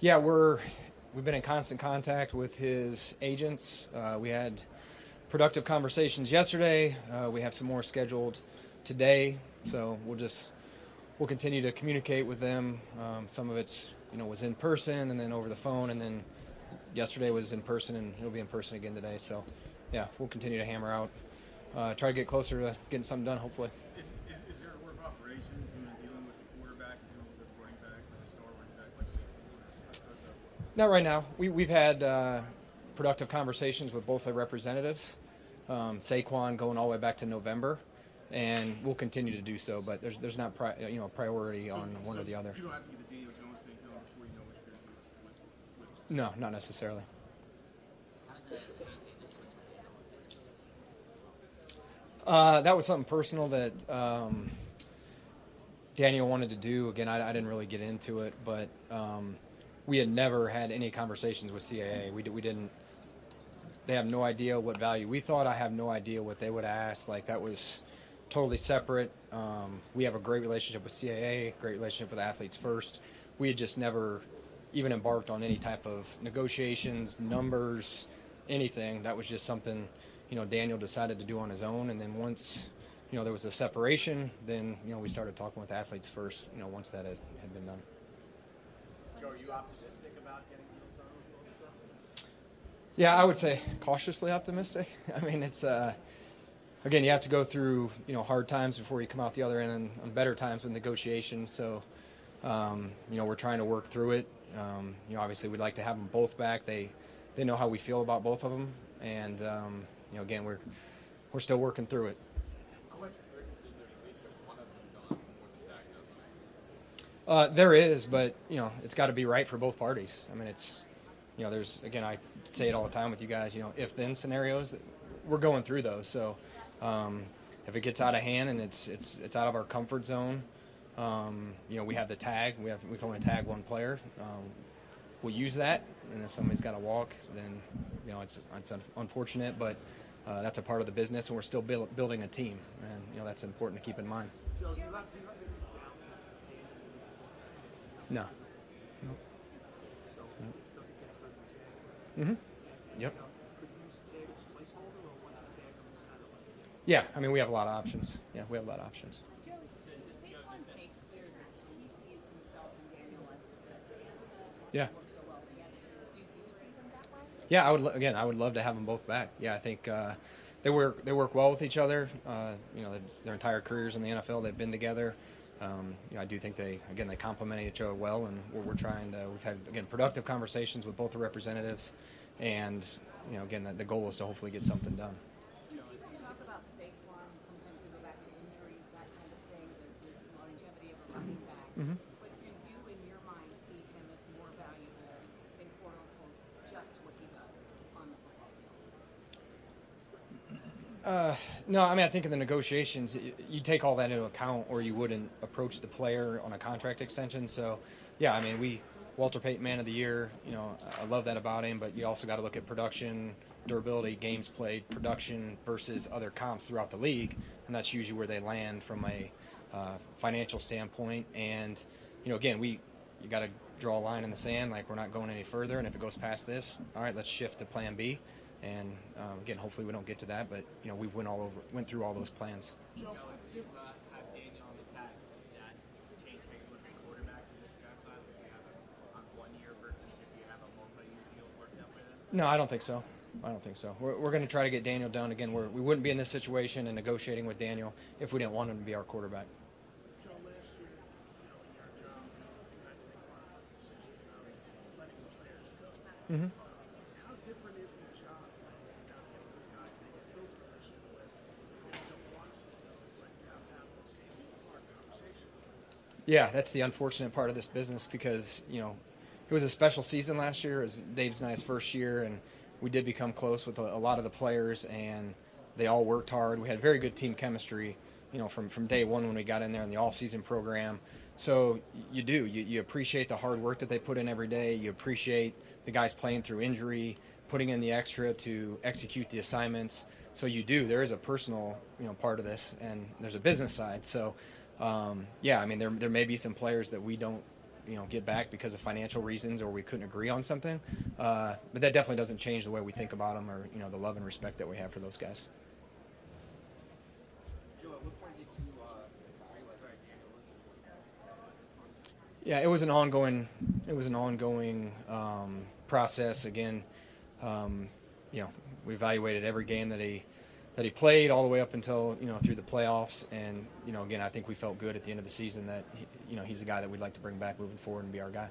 Yeah, we're we've been in constant contact with his agents. Uh, we had productive conversations yesterday. Uh, we have some more scheduled today, so we'll just we'll continue to communicate with them. Um, some of it's you know was in person and then over the phone, and then yesterday was in person, and it'll be in person again today. So yeah, we'll continue to hammer out, uh, try to get closer to getting something done. Hopefully. Is, is, is there a work of operations you know, dealing with the quarterback, dealing with the running back, and the star running back, like Not right now. We, we've had uh, productive conversations with both the representatives. Um, Saquon going all the way back to November, and we'll continue to do so. But there's there's not pri- you know priority on one or the other. You don't have to get the Daniel Jones thing done before you know what you're going to do with, with No, not necessarily. Uh, that was something personal that um, Daniel wanted to do. Again, I, I didn't really get into it, but um, we had never had any conversations with CAA. We, we didn't. They have no idea what value we thought. I have no idea what they would ask. Like that was totally separate. Um, we have a great relationship with CAA, great relationship with Athletes First. We had just never even embarked on any type of negotiations, numbers, anything. That was just something, you know, Daniel decided to do on his own. And then once, you know, there was a separation, then, you know, we started talking with athletes first, you know, once that had, had been done. Joe, are you optimistic about getting deals done? Yeah, I would say cautiously optimistic. I mean, it's, uh, again, you have to go through, you know, hard times before you come out the other end and, and better times with negotiations. So, um, you know, we're trying to work through it. Um, you know, obviously we'd like to have them both back. They, they know how we feel about both of them. And, um, you know, again, we're, we're still working through it. How much urgency is there to at least get one of them done before the tag deadline? Uh, there is, but you know, it's got to be right for both parties. I mean, it's, you know, there's again, I say it all the time with you guys. You know, if then scenarios, we're going through those. So, um, if it gets out of hand and it's it's it's out of our comfort zone, um, you know, we have the tag. We have we can only tag one player. Um, we'll use that, and if somebody's got to walk, then you know, it's it's un- unfortunate, but. Uh, that's a part of the business, and we're still build, building a team, and you know that's important to keep in mind. Joe, do you have, do you have any doubt that No. so does it get started with tag? Mm-hmm. Yep. Now, could you use tag as placeholder, or once you tag them, it's kind of like Yeah, I mean, we have a lot of options. Yeah, we have a lot of options. Joe, Saquon's made clear that he sees himself and Daniel as the Yeah. work so well together. Do you see them that way? Yeah, I would lo- again. I would love to have them both back. Yeah, I think uh, they work they work well with each other. Uh, you know, their entire careers in the NFL, they've been together. Um, you know, I do think they again they complement each other well, and we're, we're trying to. We've had again productive conversations with both the representatives, and you know, again, the, the goal is to hopefully get something done. People talk about Saquon, sometimes we go back to injuries, that kind of thing, the, the longevity of a running back. Mhm. But do you, in your mind, see him as more valuable than quote unquote just what he does on the football field? Uh, no, I mean, I think in the negotiations, you take all that into account, or you wouldn't approach the player on a contract extension. So, yeah, I mean, we Walter Payton Man of the Year. You know, I love that about him, but you also got to look at production, durability, games played, production versus other comps throughout the league, and that's usually where they land from a uh, financial standpoint. And you know, again, we you got to draw a line in the sand, like we're not going any further, and if it goes past this, all right, let's shift to Plan B. And um, again, hopefully we don't get to that, but you know, we went all over, went through all those plans. Joe, If you uh, have Daniel on the tag, does that change how you're looking at quarterbacks in this draft class? If you have him on one year versus No, I don't think so. I don't think so. We're, we're going to try to get Daniel done again. We're, we wouldn't be in this situation and negotiating with Daniel if we didn't want him to be our quarterback. Joe, last year, you know, in your job, you had to make a lot of tough decisions about letting the players go. Mhm. How different is the job without getting these guys that you built a relationship with, that you don't want to see go, but you have to have those same hard conversations? Yeah, that's the unfortunate part of this business because you know it was a special season last year. It was Dave's I's first year, and we did become close with a, a lot of the players, and they all worked hard. We had very good team chemistry, you know, from from day one when we got in there in the off-season program. So you do you, you appreciate the hard work that they put in every day. You appreciate the guys playing through injury, putting in the extra to execute the assignments. So you do. There is a personal, you know, part of this, and there's a business side. So, um, yeah, I mean, there there may be some players that we don't, you know, get back because of financial reasons or we couldn't agree on something. Uh, but that definitely doesn't change the way we think about them or you know the love and respect that we have for those guys. Joe, at what point did you uh, realize, all right, Daniel, this is Yeah, it was an ongoing, it was an ongoing um, process. Again, um, you know, we evaluated every game that he that he played all the way up until you know through the playoffs, and you know, again, I think we felt good at the end of the season that he, you know he's the guy that we'd like to bring back moving forward and be our guy.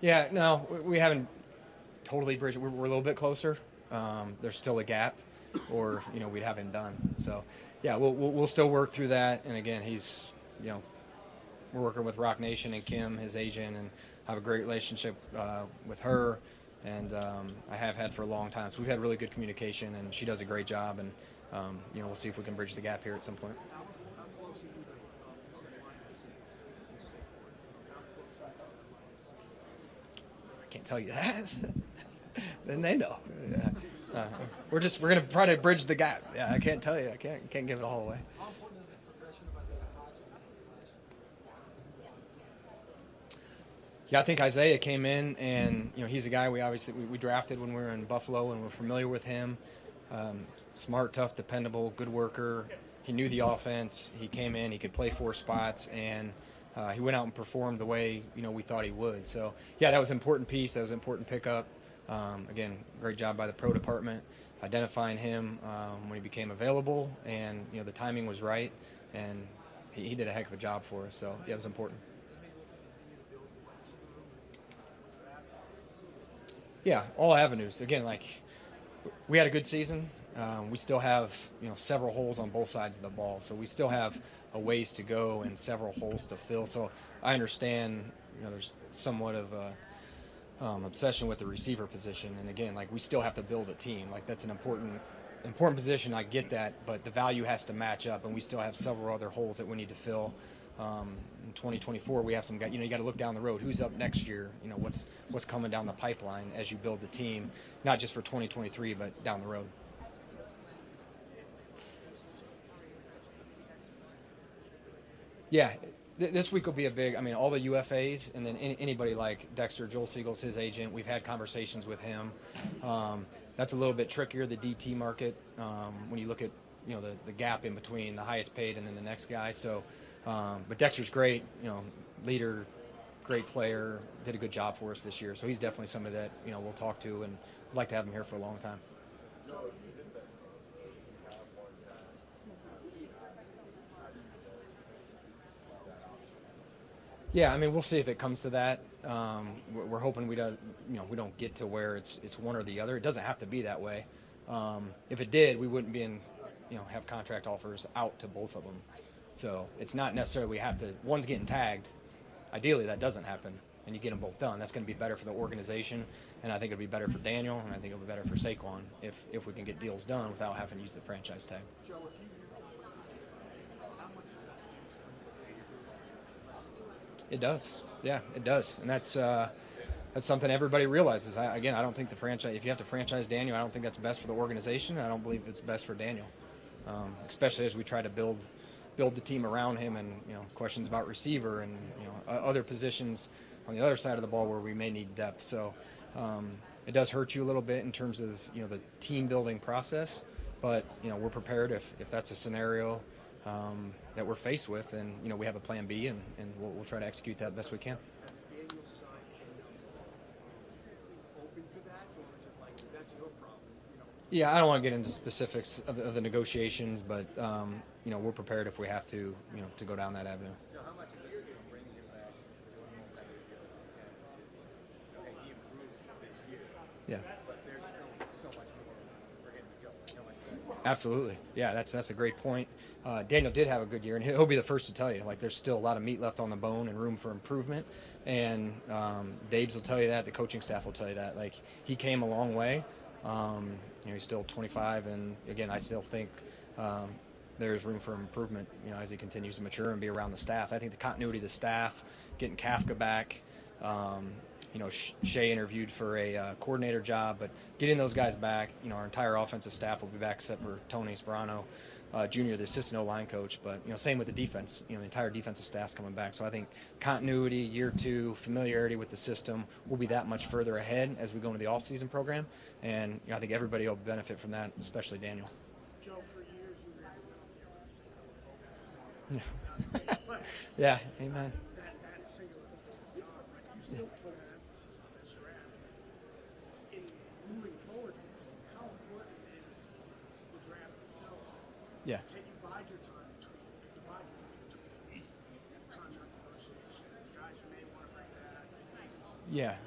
Yeah, no, we- haven't totally bridged. We're, we're a little bit closer. Um, there's still a gap, or you know, we haven't done. So, yeah, we'll, we'll we'll still work through that. And again, he's you know, we're working with Roc Nation and Kim, his agent, and have a great relationship uh, with her. And um, I have had for a long time. So we've had really good communication, and she does a great job. And um, you know, we'll see if we can bridge the gap here at some point. How, how close are you to set line to safe, to safe word? How close are you to I can't tell you that. then they know. Yeah. Uh, we're just we're gonna try to bridge the gap. Yeah, I can't tell you. I can't can't give it all away. How important is the progression of Isaiah Hodgins Yeah, I think Isaiah came in, and you know he's a guy we obviously we, we drafted when we were in Buffalo, and we're familiar with him. Um, smart, tough, dependable, good worker. He knew the offense. He came in. He could play four spots, and uh, he went out and performed the way you know we thought he would. So yeah, that was an important piece. That was an important pickup. Um, again, great job by the pro department identifying him um, when he became available, and you know the timing was right, and he, he did a heck of a job for us. So yeah, it was important. Yeah, all avenues. Again, like we had a good season. Um, we still have you know several holes on both sides of the ball, so we still have a ways to go and several holes to fill. So I understand you know there's somewhat of a um, obsession with the receiver position, and again, like we still have to build a team. Like that's an important important position. I get that, but the value has to match up, and we still have several other holes that we need to fill. Um, in 2024, we have some guys. You know, you got to look down the road. Who's up next year? You know, what's what's coming down the pipeline as you build the team, not just for 2023, but down the road. Yeah, th- this week will be a big. I mean, all the UFAs, and then any, anybody like Dexter Joel Segal's his agent. We've had conversations with him. Um, that's a little bit trickier, the DT market, um, when you look at you know the, the gap in between the highest paid and then the next guy. So, um, but Dexter's great. You know, leader, great player, did a good job for us this year. So he's definitely somebody that you know we'll talk to and like to have him here for a long time. Yeah, I mean, we'll see if it comes to that. Um, we're, we're hoping we don't, you know, we don't get to where it's it's one or the other. It doesn't have to be that way. Um, if it did, we wouldn't be in, you know, have contract offers out to both of them. So it's not necessarily we have to. One's getting tagged. Ideally, that doesn't happen, and you get them both done. That's going to be better for the organization, and I think it'll be better for Daniel, and I think it'll be better for Saquon if if we can get deals done without having to use the franchise tag. It does. Yeah, it does, and that's uh, that's something everybody realizes. I, again, I don't think the franchise. If you have to franchise Daniel, I don't think that's best for the organization. I don't believe it's best for Daniel, um, especially as we try to build build the team around him, and you know questions about receiver and you know other positions on the other side of the ball where we may need depth. So um, it does hurt you a little bit in terms of you know the team building process, but you know we're prepared if if that's a scenario um, that we're faced with, and you know we have a plan B, and, and we'll, we'll try to execute that best we can. Yeah, I don't want to get into specifics of, the- of the negotiations, but um, you know we're prepared if we have to, you know, to go down that avenue. So how much of this is bringing him back for one more time to deal is, okay, he improved this year, Yeah. but there's still so much more for him to go. How much better? Absolutely. Yeah, that's that's a great point. Uh, Daniel did have a good year, and he'll be the first to tell you. Like, there's still a lot of meat left on the bone and room for improvement. And um, Daboll's will tell you that. The coaching staff will tell you that. Like, he came a long way. Um, you know, he's still 25, and again, I still think um, there's room for improvement. You know, as he continues to mature and be around the staff. I think the continuity of the staff, getting Kafka back. Um, you know, Sh- Shea interviewed for a uh, coordinator job, but getting those guys back, you know, our entire offensive staff will be back except for Tony Sparano, uh, Jr., the assistant O line coach. But you know, same with the defense. You know, the entire defensive staff's coming back. So I think continuity, year two, familiarity with the system will be that much further ahead as we go into the off-season program, and you know, I think everybody will benefit from that, especially Daniel. Is the draft itself? Yeah. Can you bide your time between divide your time between contract negotiations, guys you may want to bring agency Yeah. you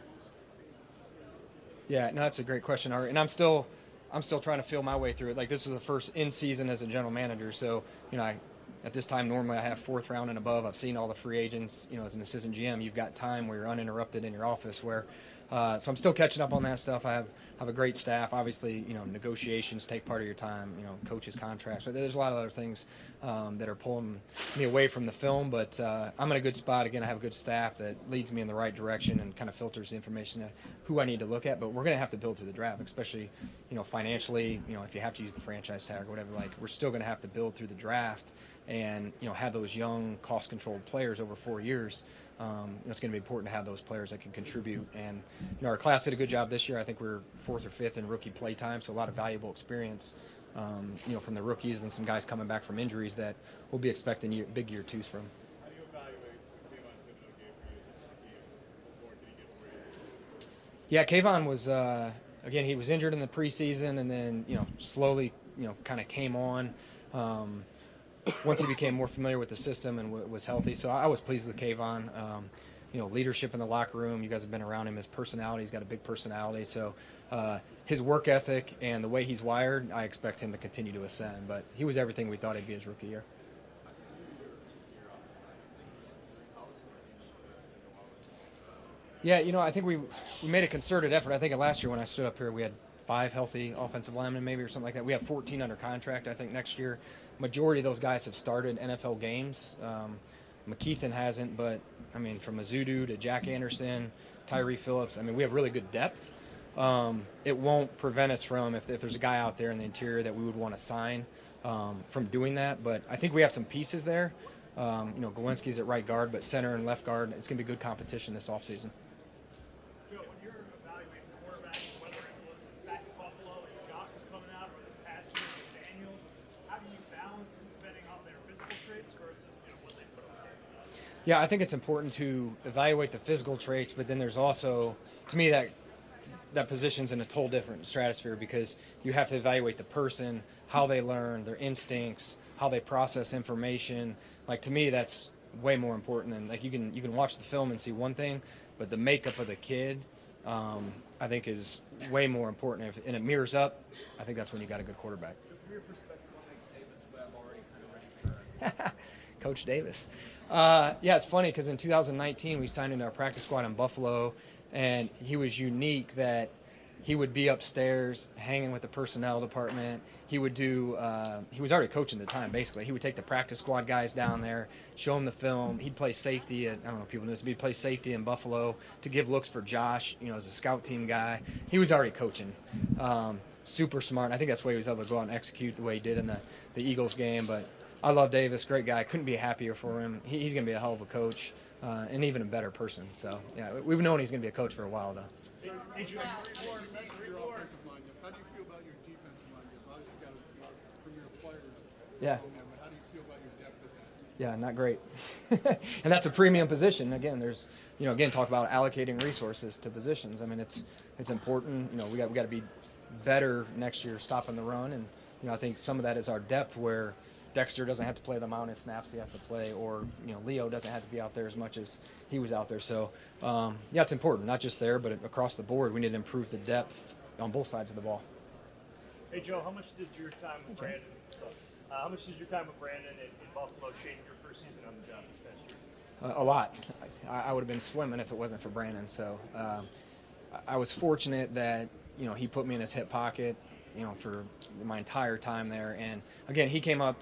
Yeah, no, that's a great question, Art. And I'm still, I'm still trying to feel my way through it. Like this was the first in season as a general manager, so you know, I, at this time normally I have fourth round and above. I've seen all the free agents. You know, as an assistant GM, you've got time where you're uninterrupted in your office. Where, uh, so I'm still catching up on that stuff. I have have a great staff. Obviously, you know, negotiations take part of your time. You know, coaches' contracts. But there's a lot of other things um, that are pulling me away from the film. But uh, I'm in a good spot. Again, I have a good staff that leads me in the right direction and kind of filters the information who I need to look at. But we're going to have to build through the draft, especially you know financially. You know, if you have to use the franchise tag or whatever, like we're still going to have to build through the draft and you know have those young cost-controlled players over four years. Um, it's going to be important to have those players that can contribute. And you know, our class did a good job this year. I think we're fourth or fifth in rookie play time, so a lot of valuable experience. Um, you know, from the rookies and some guys coming back from injuries that we'll be expecting year, big year twos from. How do you evaluate what Kayvon Thibodeaux gave for you as a rookie and what did he get for you? Yeah, Kayvon was uh, again he was injured in the preseason and then you know slowly you know kind of came on um, once he became more familiar with the system and w- was healthy. So I was pleased with Kayvon. Um, you know, leadership in the locker room. You guys have been around him. His personality, he's got a big personality. So uh, his work ethic and the way he's wired, I expect him to continue to ascend. But he was everything we thought he'd be his rookie year. Yeah, you know, I think we we made a concerted effort. I think last year when I stood up here, we had five healthy offensive linemen, maybe or something like that. We have 14 under contract. I think next year, majority of those guys have started NFL games. Um, McKethan hasn't, but I mean, from Ezeudu to Jack Anderson, Tyre Phillips. I mean, we have really good depth. Um, it won't prevent us from if, if there's a guy out there in the interior that we would want to sign um, from doing that. But I think we have some pieces there. Um, you know, Glowinski's at right guard, but center and left guard. It's going to be good competition this offseason. Joe, when you're evaluating quarterbacks, whether it was back in Buffalo and Josh was coming out, or this past year with Daniel, how do you balance betting on their physical traits versus you know, what they put on tape? Yeah, I think it's important to evaluate the physical traits, but then there's also, to me, that that position's in a total different stratosphere because you have to evaluate the person, how they learn, their instincts, how they process information. Like to me, that's way more important than like you can you can watch the film and see one thing, but the makeup of the kid, um, I think, is way more important. If and it mirrors up, I think that's when you got a good quarterback. From your perspective, what makes Davis Webb already kind of ready for Coach Davis. Uh, yeah, it's funny because in 2019 we signed into our practice squad in Buffalo, and he was unique that he would be upstairs hanging with the personnel department. He would do. Uh, he was already coaching at the time. Basically, he would take the practice squad guys down there, show them the film. He'd play safety. At, I don't know if people know this, but he'd play safety in Buffalo to give looks for Josh. You know, as a scout team guy, he was already coaching. Um, super smart. I think that's why he was able to go out and execute the way he did in the the Eagles game. But I love Davis. Great guy. Couldn't be happier for him. He, he's going to be a hell of a coach uh, and even a better person. So yeah, we've known he's going to be a coach for a while though. Hey, you mentioned your offensive line depth. How do you feel about your defensive line depth? How you got your premier players? Yeah. on there, but how do you feel about your Yeah, not great. and that's a premium position. Again, there's, you know, again, talk about allocating resources to positions. I mean, it's it's important. You know, we got we got to be better next year stopping the run, and you know, I think some of that is our depth where Dexter doesn't have to play the amount of snaps he has to play, or you know, Leo doesn't have to be out there as much as he was out there. So, um, yeah, it's important, not just there, but across the board. We need to improve the depth on both sides of the ball. Hey Joe, how much did your time with Brandon? Uh, how much did your time with Brandon in, in Buffalo shape your first season on the job this past year? Uh, a lot. I, I would have been swimming if it wasn't for Brandon. So um, I- I was fortunate that you know he put me in his hip pocket, you know, for my entire time there. And again, he came up,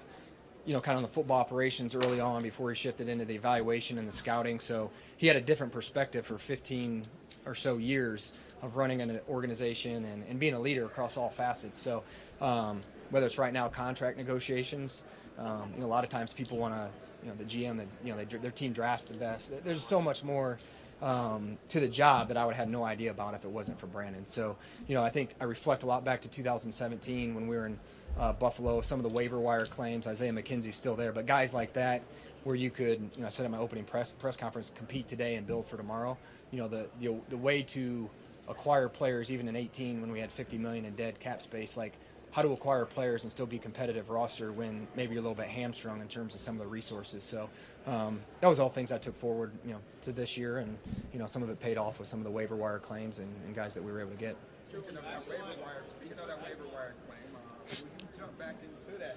you know, kind of on the football operations early on before he shifted into the evaluation and the scouting. So he had a different perspective for 15 or so years of running an organization and, and being a leader across all facets. So um, whether it's right now contract negotiations, um, you know, a lot of times people want to, you know, the GM that you know they, their team drafts the best. There's so much more um, to the job that I would have no idea about if it wasn't for Brandon. So, you know, I think I reflect a lot back to 2017 when we were in uh, Buffalo. Some of the waiver wire claims, Isaiah McKenzie's still there, but guys like that, where you could, you know, I said at my opening press press conference, compete today and build for tomorrow. You know, the the, the way to acquire players, even in 18 when we had 50 million in dead cap space, like how to acquire players and still be competitive roster when maybe you're a little bit hamstrung in terms of some of the resources. So um, that was all things I took forward, you know, to this year, and you know, some of it paid off with some of the waiver wire claims and, and guys that we were able to get. Speaking of that waiver wire, speaking of that waiver wire claim, uh, you jump back into that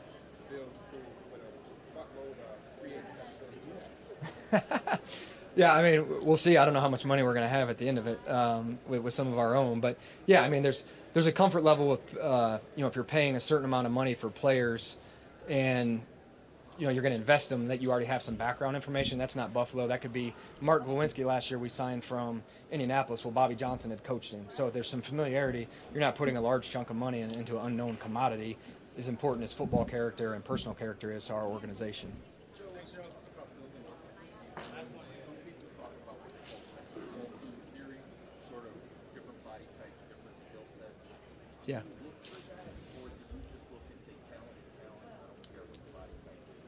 Bills pool with a buttload of free? Yeah, I mean, we'll see. I don't know how much money we're going to have at the end of it um, with, with some of our own, but yeah, I mean, there's there's a comfort level with uh, you know if you're paying a certain amount of money for players, and you know you're going to invest them that you already have some background information. That's not Buffalo. That could be Mark Glowinski last year. We signed from Indianapolis. Well, Bobby Johnson had coached him, so there's some familiarity. You're not putting a large chunk of money in, into an unknown commodity. As important as football character and personal character is to our organization. Some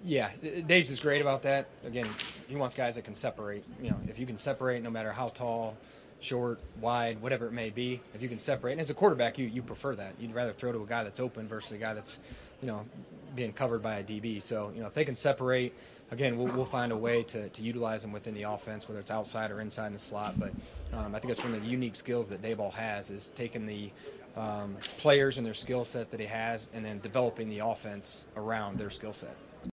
Yeah, Daboll's is great about that. Again, he wants guys that can separate. You know, if you can separate, no matter how tall, short, wide, whatever it may be, if you can separate. And as a quarterback, you you prefer that. You'd rather throw to a guy that's open versus a guy that's, you know, being covered by a DB. So you know, if they can separate, again, we'll, we'll find a way to, to utilize them within the offense, whether it's outside or inside in the slot. But um, I think that's one of the unique skills that Daboll has is taking the um, players and their skill set that he has, and then developing the offense around their skill set.